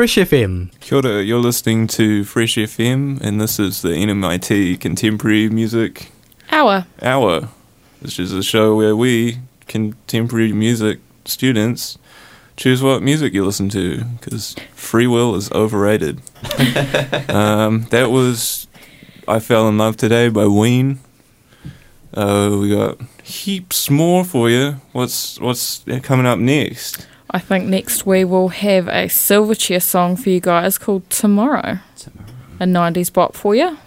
Fresh FM. Kia ora, you're listening to Fresh FM, and this is the NMIT Contemporary Music Hour. Hour, which is a show where we, contemporary music students, choose what music you listen to, because free will is overrated. um, that was I Fell in Love Today by Ween. Uh, we got heaps more for you. What's what's coming up next? I think next we will have a Silverchair song for you guys called Tomorrow. Tomorrow. A 90s bop for you.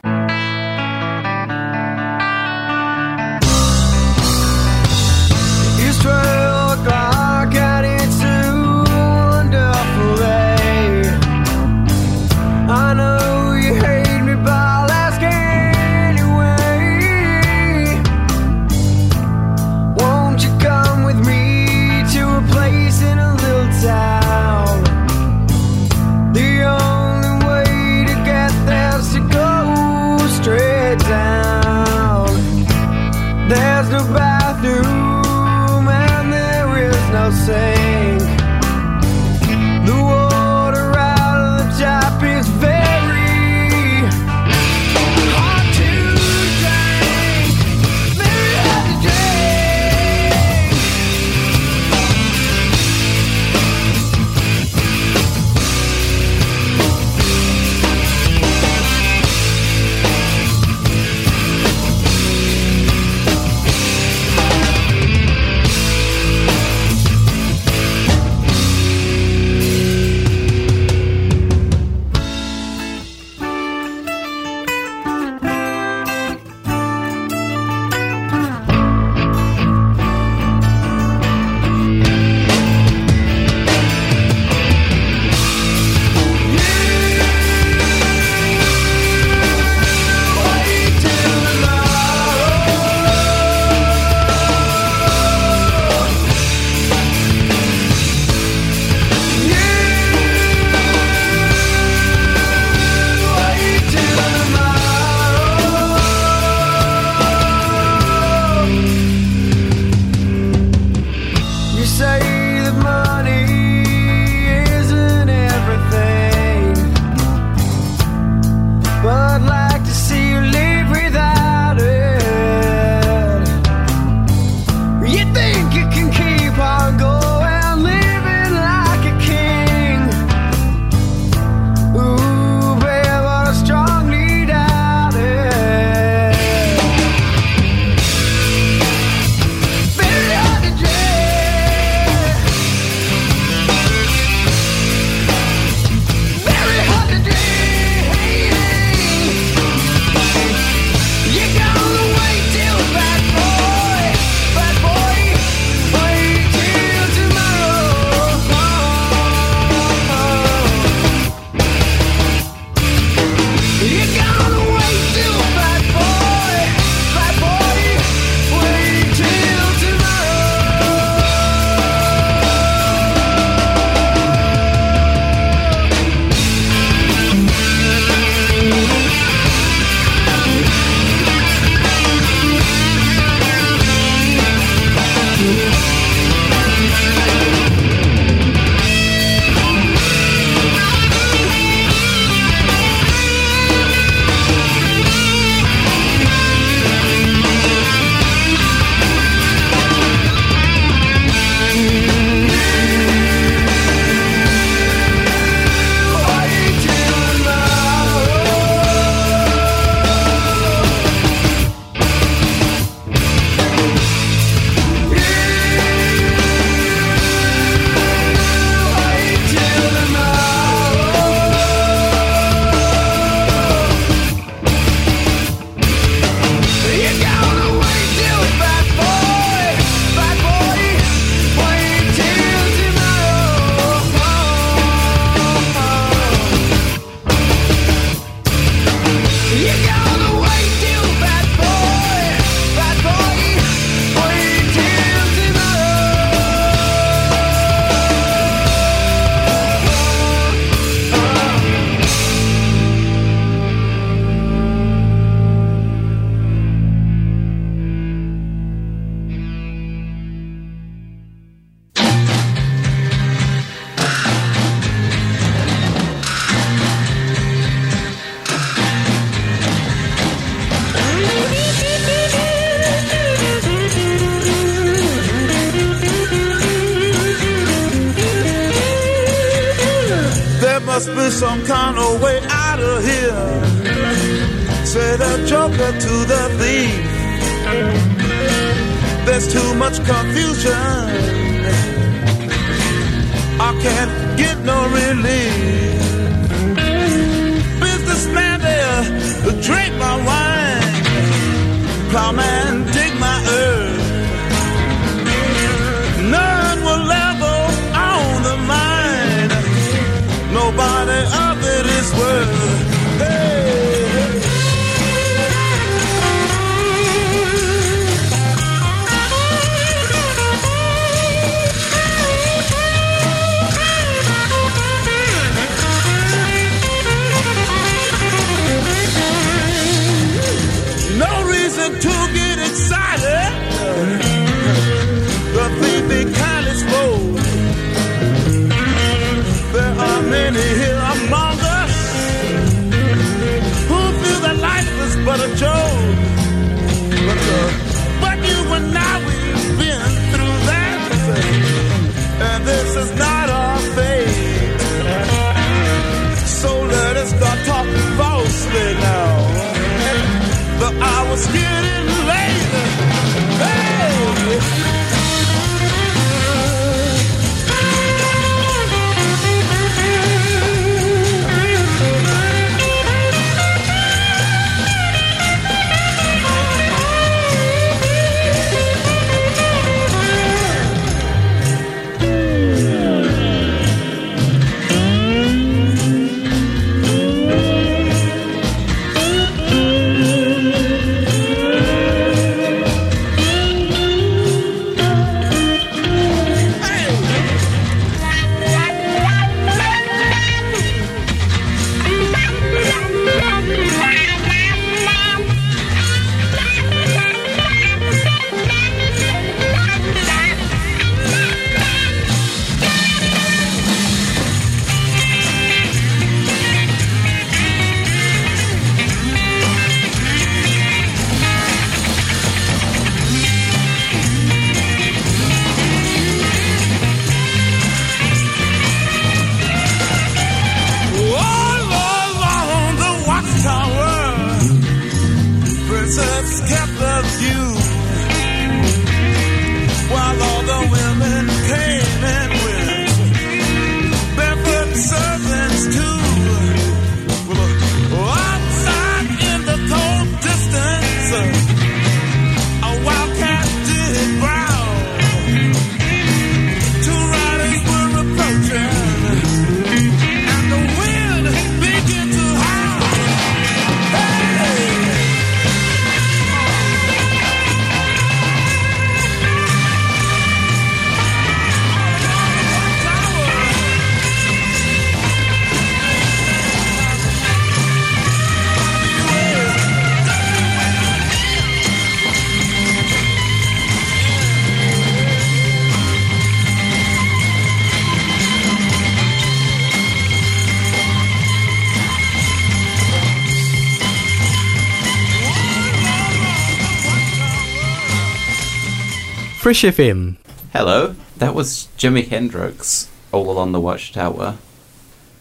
Fresh FM. Hello, that was Jimi Hendrix, All Along the Watchtower.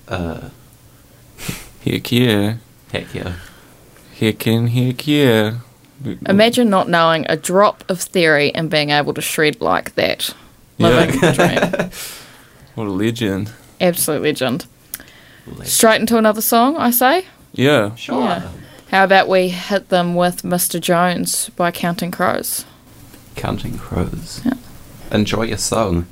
Uh, heck yeah. Heck yeah. Heckin' heck yeah. Imagine not knowing a drop of theory and being able to shred like that. Living yeah. the dream. what a legend. Absolute legend. legend. Straight into another song, I say? Yeah. Sure. Yeah. How about we hit them with Mr. Jones by Counting Crows? Counting Crows. Yeah. Enjoy your song.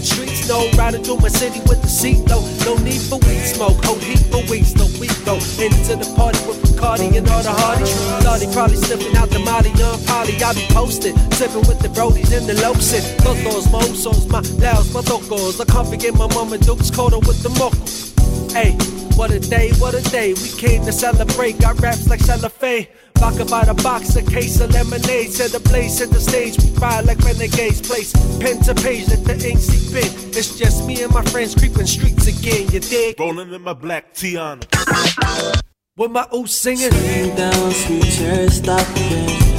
them streets, no. Riding through my city with the seat low. No need for weed smoke, oh heat for weeks, no we go. Into the party with Bacardi and all the hardies. Thought probably sipping out the Molly, non poly. I be posted, sipping with the brodies and the lopsin. Totos, mozos, my laos, my tocos. I can't forget my mama Duke's coda with the moco. Hey, what a day, what a day. We came to celebrate, got raps like cellophane. Rock about a box, a case of lemonade. Set the place, set the stage. We ride like renegades. Place pen to page, let the ink seep in. It's just me and my friends creeping streets again. You dig? Rolling in my black Tiana. With my old singing. Sing down, sweet chariot, stop again.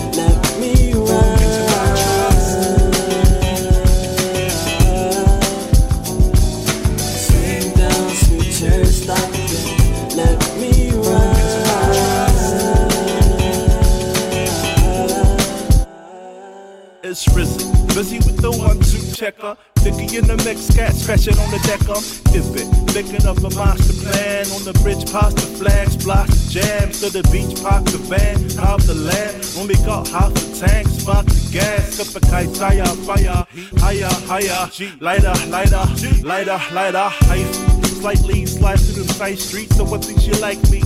watch risen. Busy with the one two checker. Dicky in the mix, cat scratching on the decker. Dip it, licking up a monster plan. On the bridge, pasta flags, block the jams. To the beach, pop the van, hop the land. When we got half the tank, spark the gas. Cup a kite, fire, fire. Higher, higher. Lighter, lighter, lighter, lighter. Higher slightly, slide through the side streets. So what thinks you like me?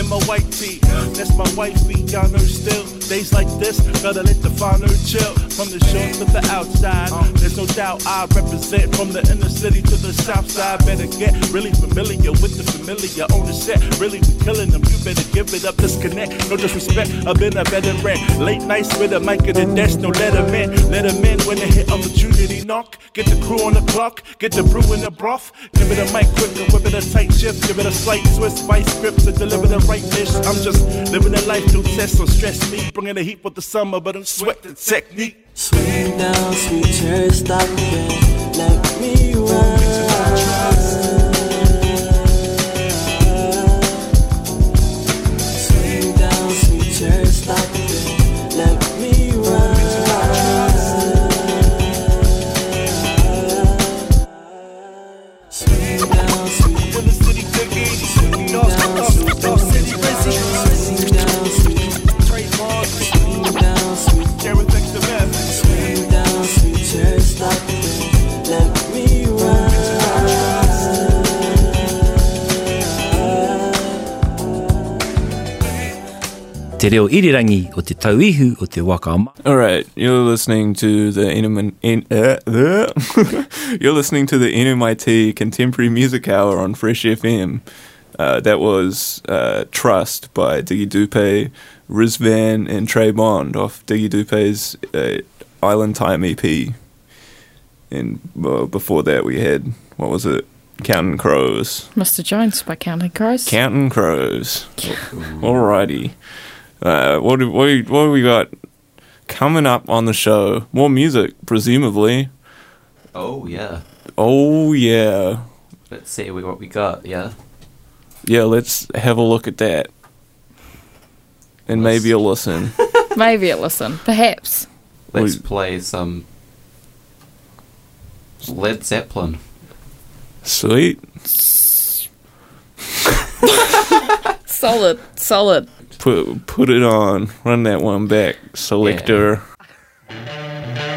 In my white tee, that's my wifey. Y'all know still. Days like this, gotta let the founder chill. From the shore to the outside, there's no doubt I represent from the inner city to the south side. Better get really familiar with the familiar on the set. Really be killing them. You better give it up, disconnect. No disrespect, I've been a veteran. Late nights with a mic at the desk, no let 'em in. Let 'em in when they hit opportunity knock. Get the crew on the clock, get the brew in the broth. Give it a mic whip it a tight shift. Give it a slight twist, vice scripts to deliver the right dish. I'm just living a life through tests, so stress me. Bringing the heat with the summer, but I'm sweat the technique. Swing down, sweet cherry, stop it. Let me ride. Te reo irirangi o te tauihu o te waka ama. All right, you're listening to the Inum, in, uh, uh, you're listening to the NMIT Contemporary Music Hour on Fresh FM. Uh, that was uh, Trust by Diggy Dupe, Rizvan, and Trey Bond off Diggy Dupe's uh, Island Time EP. And uh, before that, we had what was it? Counting Crows. Mr. Jones by Counting Crows. Counting Crows. Alrighty. Uh, what do, what, do, what do we got coming up on the show? More music, presumably. Oh yeah. Oh yeah, Let's see what we got. Yeah. yeah. Let's have a look at that, and maybe a listen. Maybe a listen. Perhaps. Let's We- play some Led Zeppelin. Sweet. Solid. Solid. Put put it on. Run that one back. Selector. You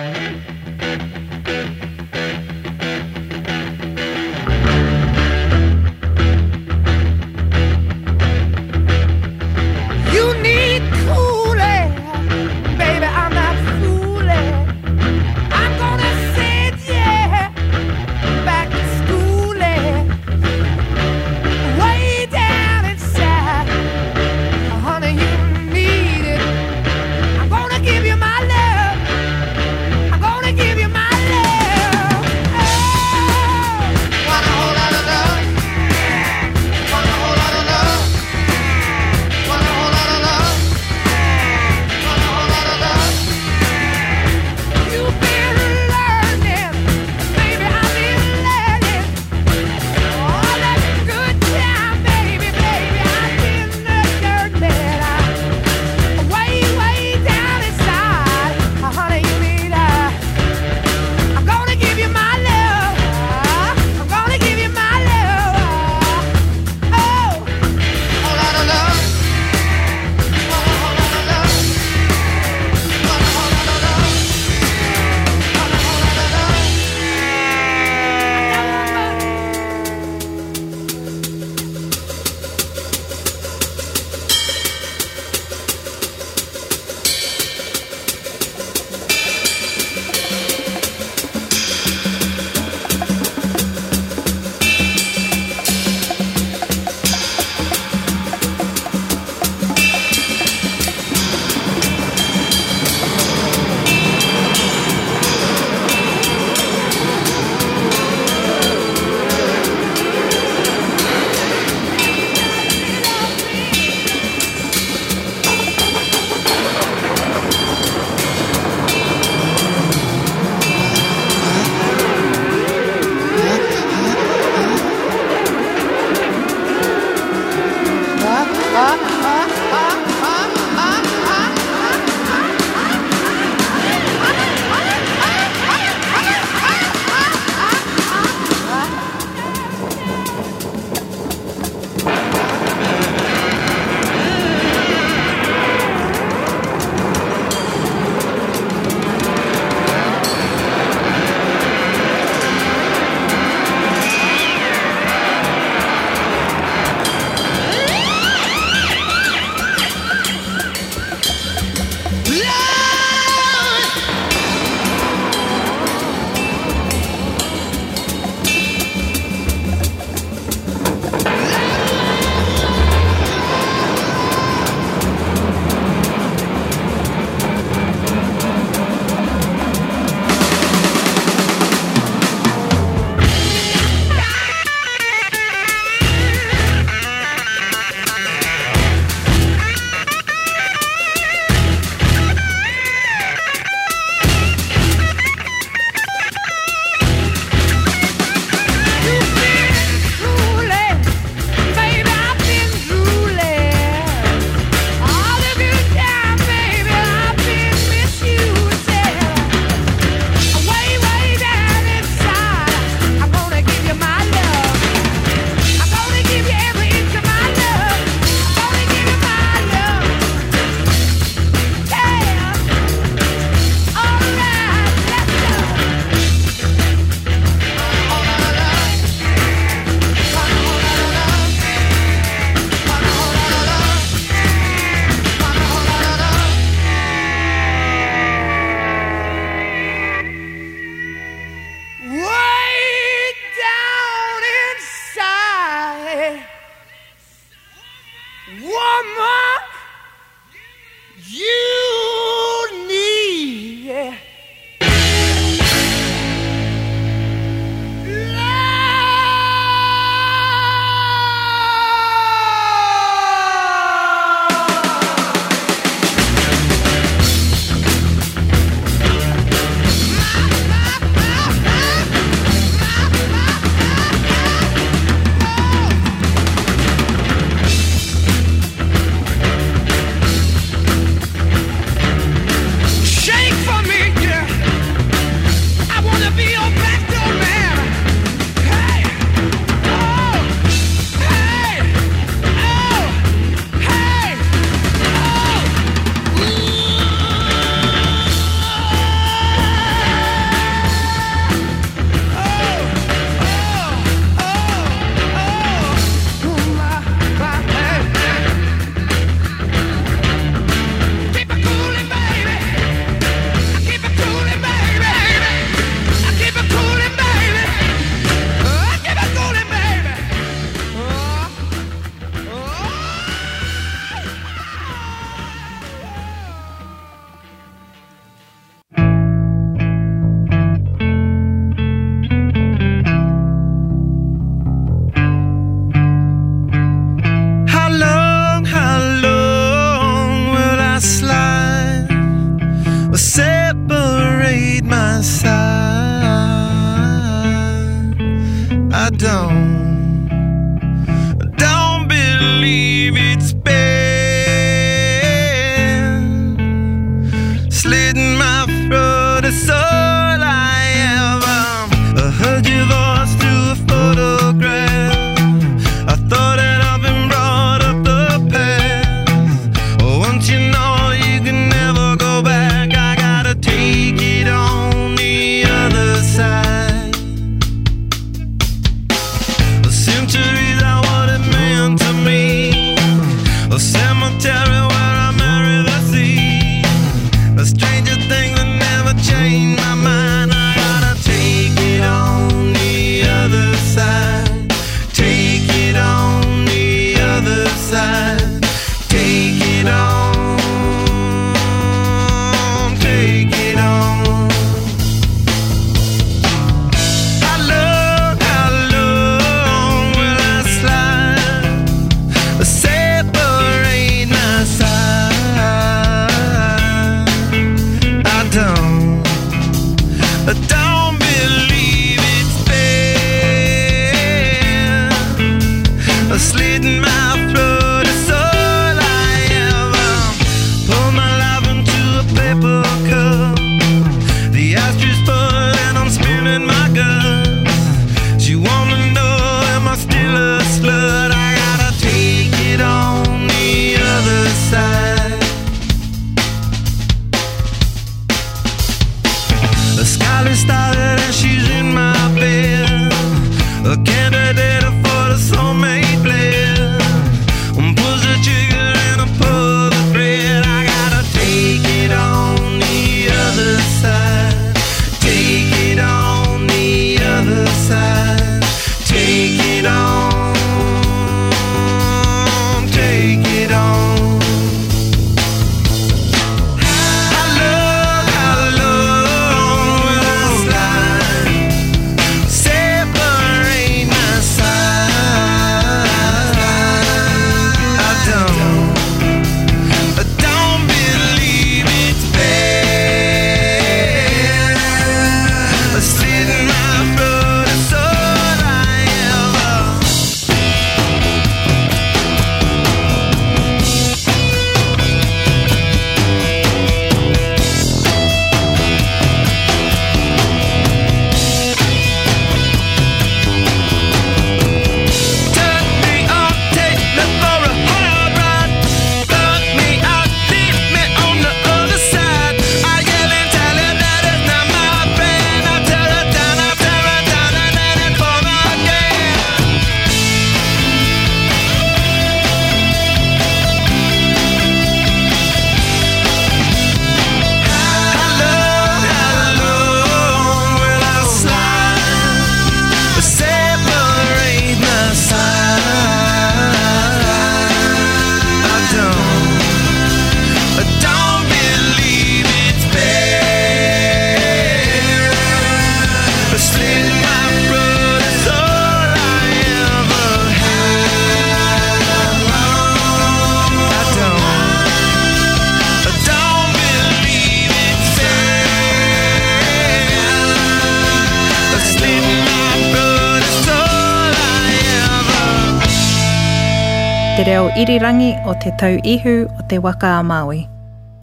irirangi o te tau ihu o te waka a Maui.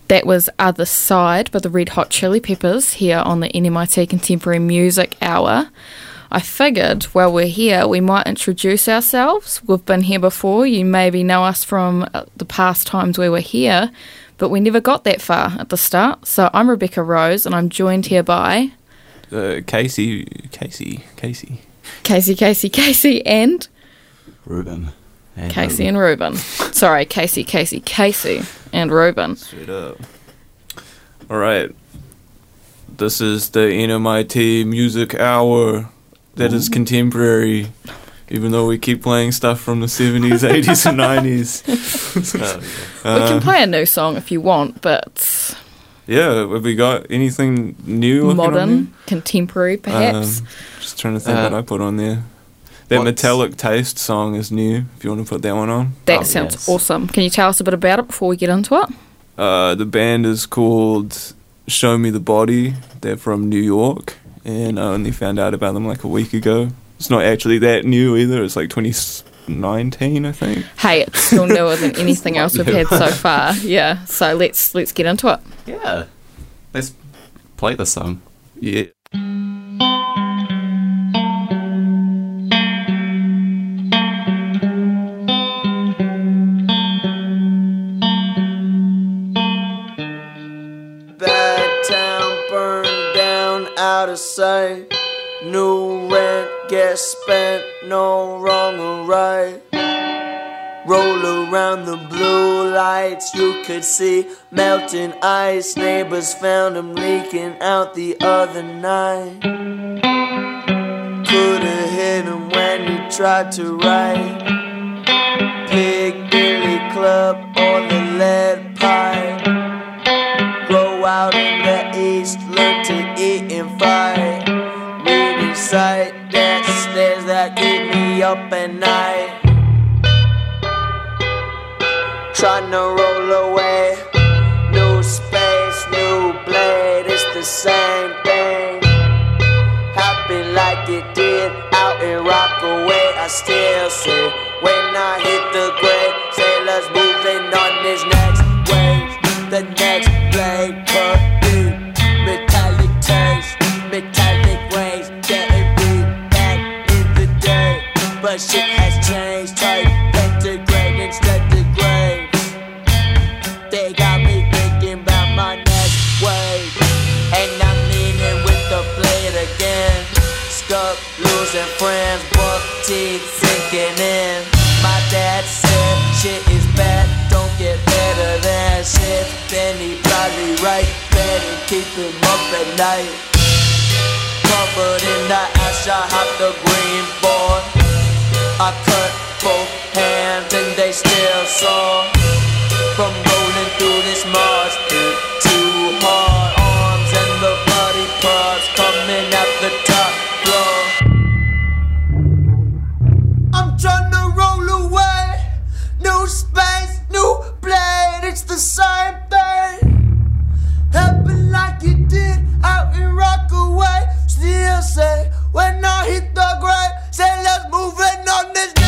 That was Other Side by the Red Hot Chili Peppers here on the NMIT Contemporary Music Hour. I figured while we're here, we might introduce ourselves. We've been here before. You maybe know us from uh, the past times we were here, but we never got that far at the start. So I'm Rebecca Rose, and I'm joined here by Uh, Casey, Casey, Casey. Casey, Casey, Casey, and Ruben. And Casey and Ruben. Sorry, Casey, Casey, Casey, and Ruben. Straight up. All right. This is the NMIT Music Hour that is contemporary, even though we keep playing stuff from the 70s, 80s, and 90s. we can play a new song if you want, but Yeah, have we got anything new? modern, contemporary, perhaps. Um, just trying to think Uh, what I put on there. That what's- Metallic Taste song is new, if you want to put that one on. that oh, sounds yes. awesome. Can you tell us a bit about it before we get into it? Uh, the band is called Show Me the Body. They're from New York, and I only found out about them like a week ago. It's not actually that new either. It's like 2019, I think. Hey, it's still newer than anything else we've had so far. Yeah, so let's let's get into it. Yeah. Let's play the song. Yeah. Out of sight. New rent gets spent, no wrong or right. Roll around the blue lights, you could see melting ice. Neighbors found him leaking out the other night. Could've hit him when he tried to write. Pig Billy Club or the lead pipe grow out in the east, and fight. We recite that snares that keep me up at night. Trying to roll away, new space, new blade, it's the same thing. Happy like it did out in Rockaway. I still say when I hit the grave, keep him up at night. Covered in the ash, I hopped the green board. I cut both hands and they still saw on this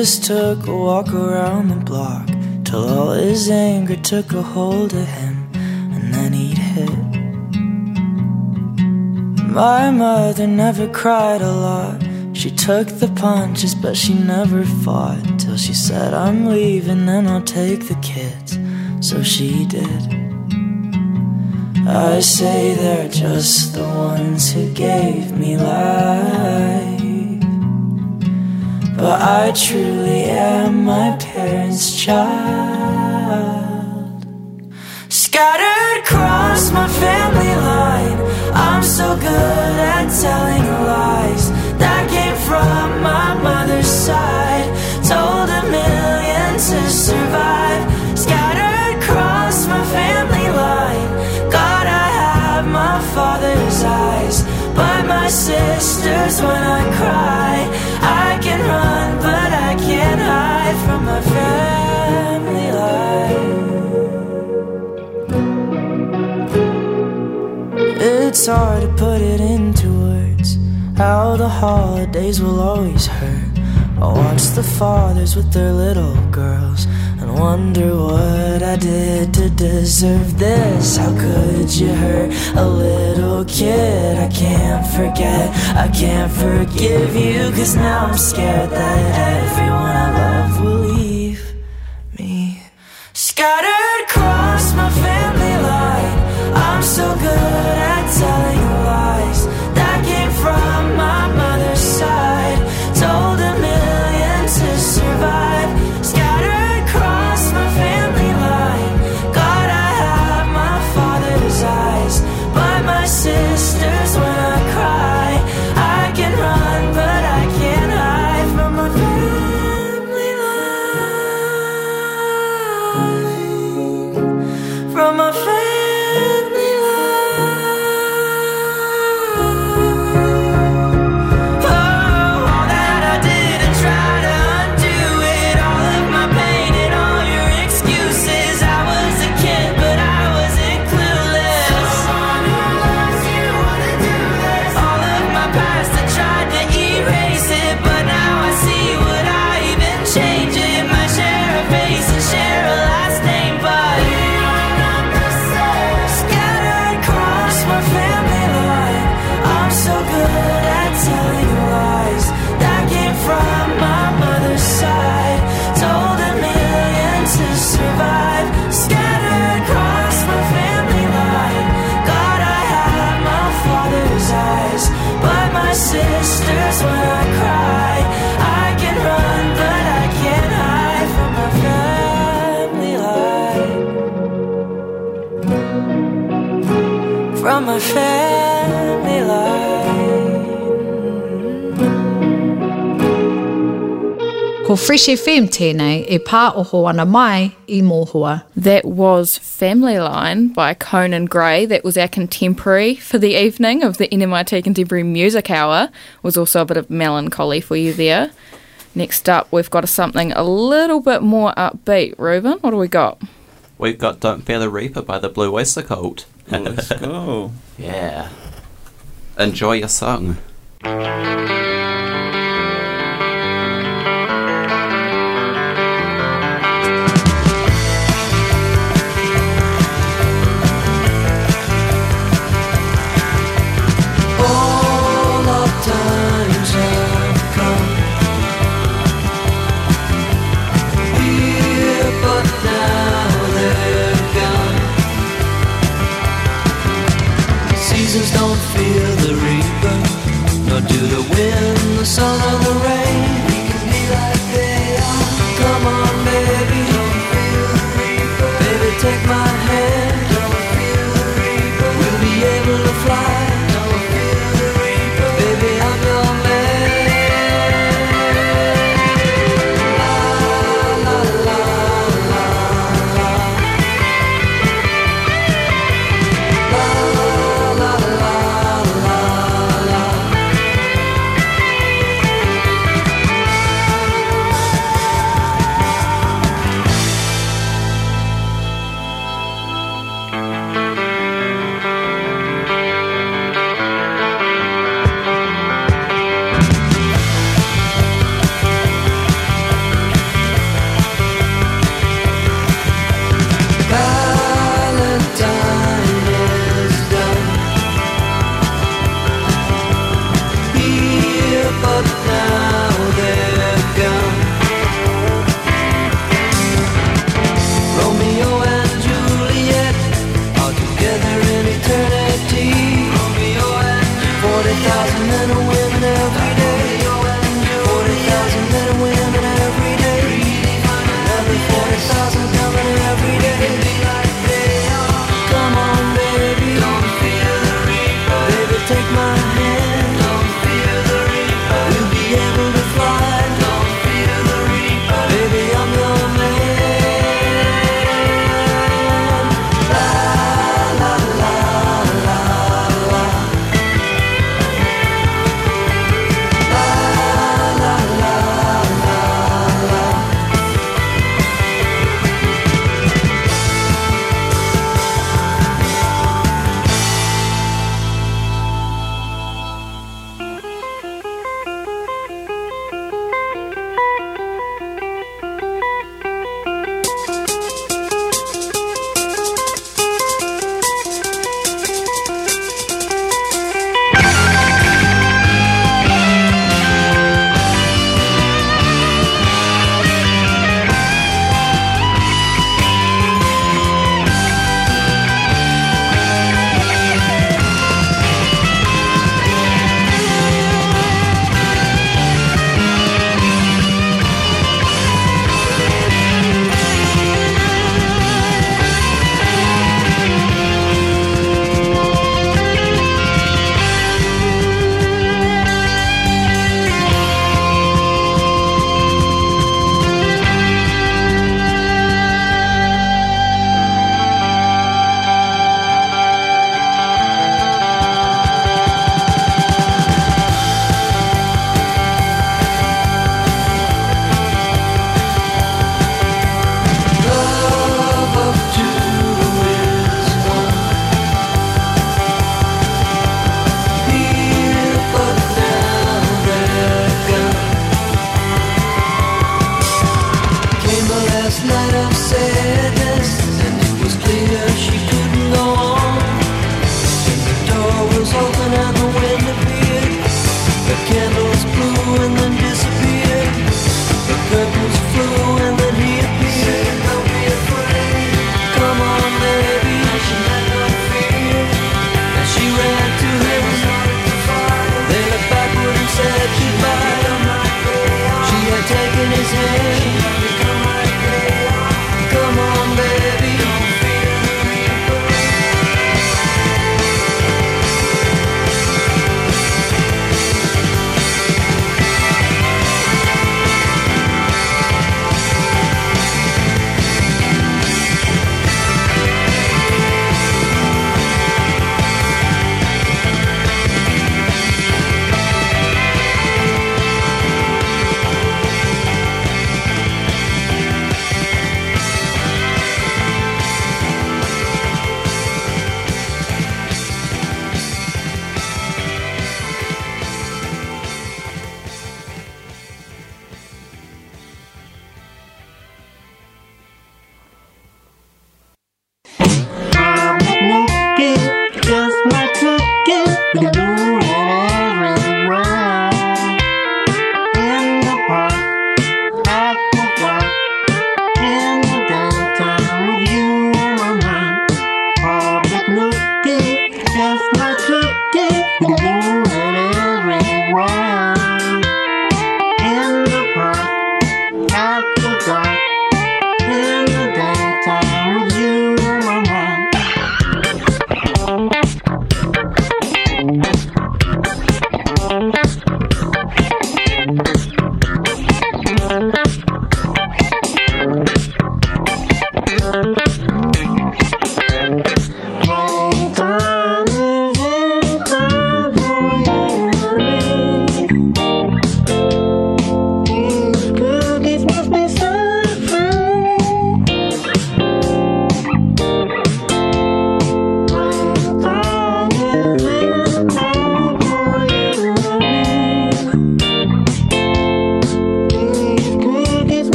just took a walk around the block till all his anger took a hold of him and then he'd hit. My mother never cried a lot. She took the punches, but she never fought. Till she said, I'm leaving and I'll take the kids. So she did. I say they're just the ones who gave me life. But I truly am my parents' child. Scattered across my family line, I'm so good at telling lies. That came from my mother's side. Told a million to survive. Scattered across my family line. God, I have my father's eyes. But my sisters, when I cry, hard to put it into words. How the holidays will always hurt. I watch the fathers with their little girls and wonder what I did to deserve this. How could you hurt a little kid? I can't forget, I can't forgive you, cause now I'm scared that everyone I love will leave me. Scattered telling From my family life. Ko Fresh FM tēnei e pā oho ana mai i mōhua. That was Family Line by Conan Gray. That was our contemporary for the evening of the NMIT Contemporary Music Hour. Was also a bit of melancholy for you there. Next up, we've got something a little bit more upbeat. Reuben, what do we got? We've got Don't Fear the Reaper by the Blue Oyster Cult. Let's go. yeah. Enjoy your song. Sun, or the rain.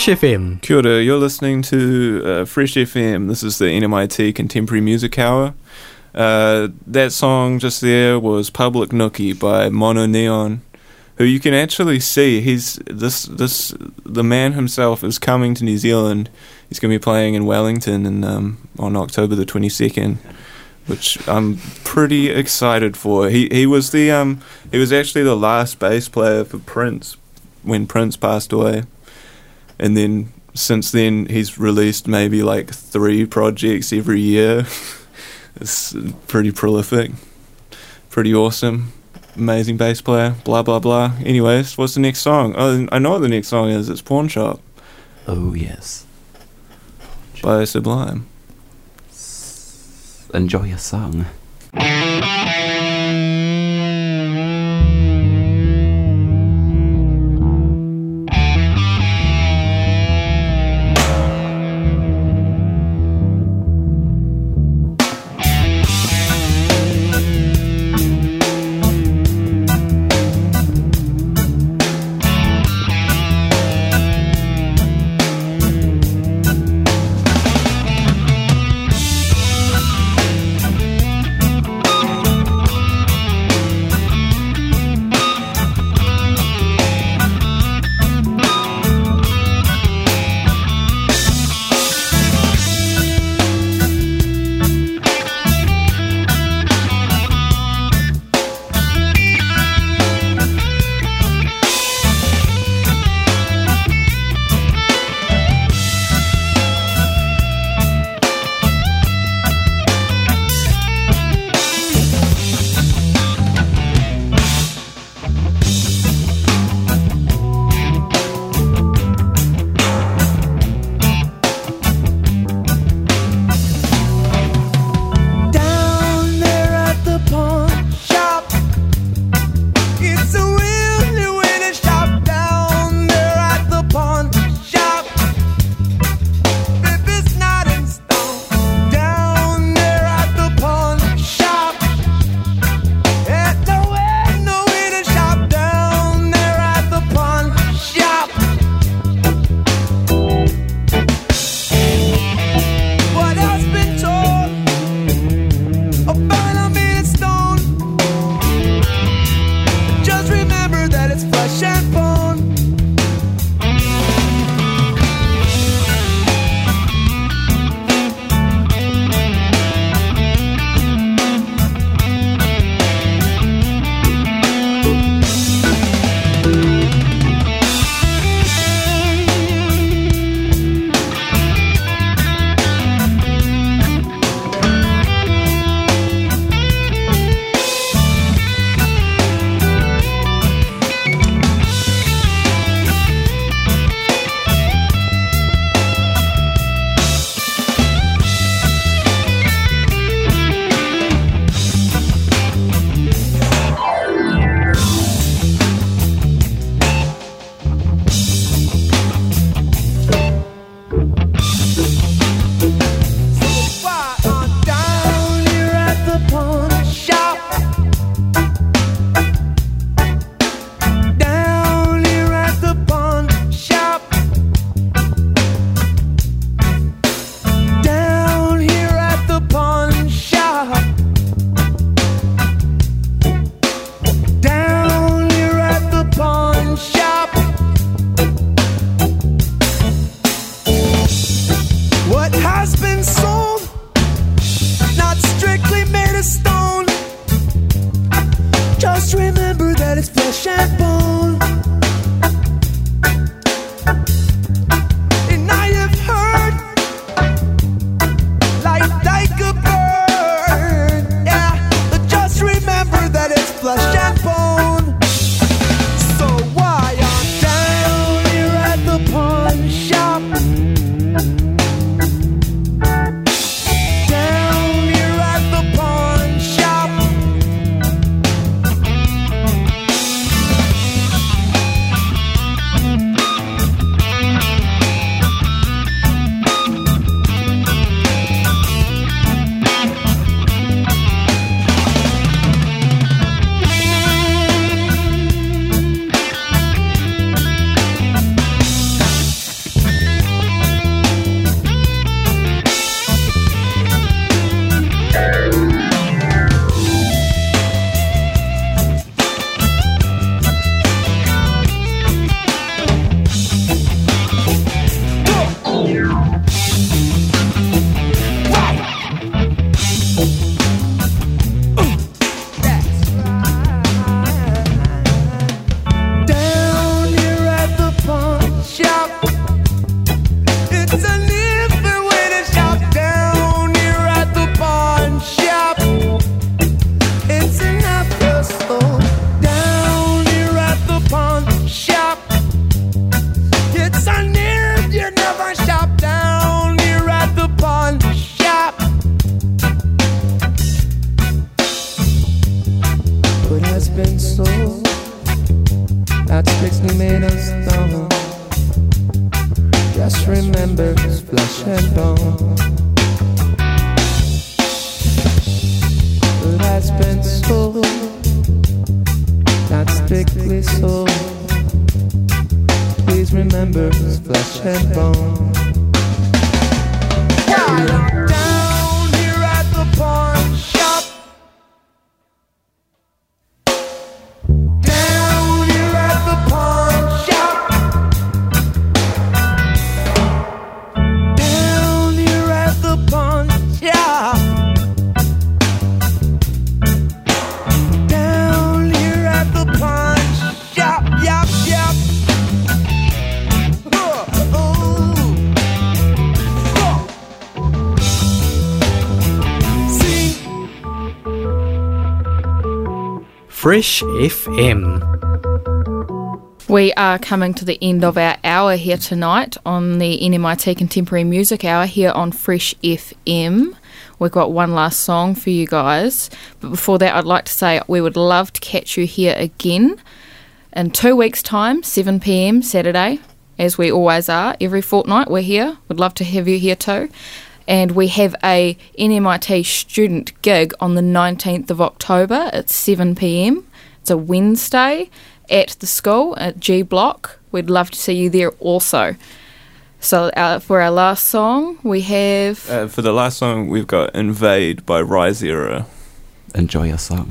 Fresh FM. Kia ora, you're listening to uh, Fresh FM. This is the NMIT Contemporary Music Hour. Uh, that song just there was Public Nookie by MonoNeon, who you can actually see. He's this this the man himself is coming to New Zealand. He's going to be playing in Wellington in, um, on October the twenty second, which I'm pretty excited for. He he was the um he was actually the last bass player for Prince when Prince passed away and then since then he's released maybe like three projects every year. it's pretty prolific, pretty awesome, amazing bass player. Blah blah blah. Anyways, what's the next song? Oh, I know what the next song is. It's Pawn Shop Oh, yes. by Sublime. Enjoy your song. Fresh FM. We are coming to the end of our hour here tonight on the NMIT Contemporary Music Hour here on Fresh FM. We've got one last song for you guys, but before that, I'd like to say we would love to catch you here again in two weeks' time, 7 pm Saturday, as we always are. Every fortnight, we're here. We'd love to have you here too. And we have a NMIT student gig on the 19th of October at 7 pm. It's a Wednesday at the school at G Block. We'd love to see you there also. So, uh, for our last song, we have. Uh, for the last song, we've got Invade by Rise Era. Enjoy your song.